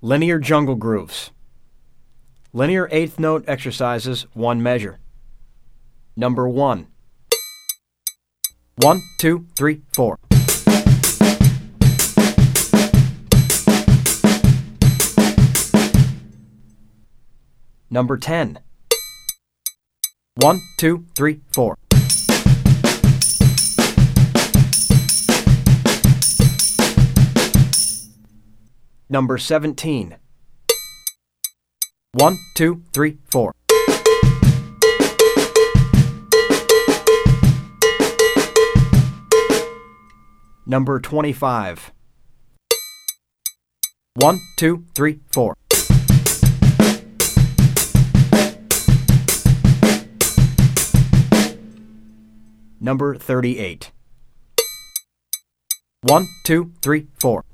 Linear jungle grooves. Linear eighth note exercises, one measure. Number one. One, two, three, four. Number 10. One, two, three, four. Number 17. One, two, three, four. Number 25. One, two, three, four. Number 38. One, two, three, four.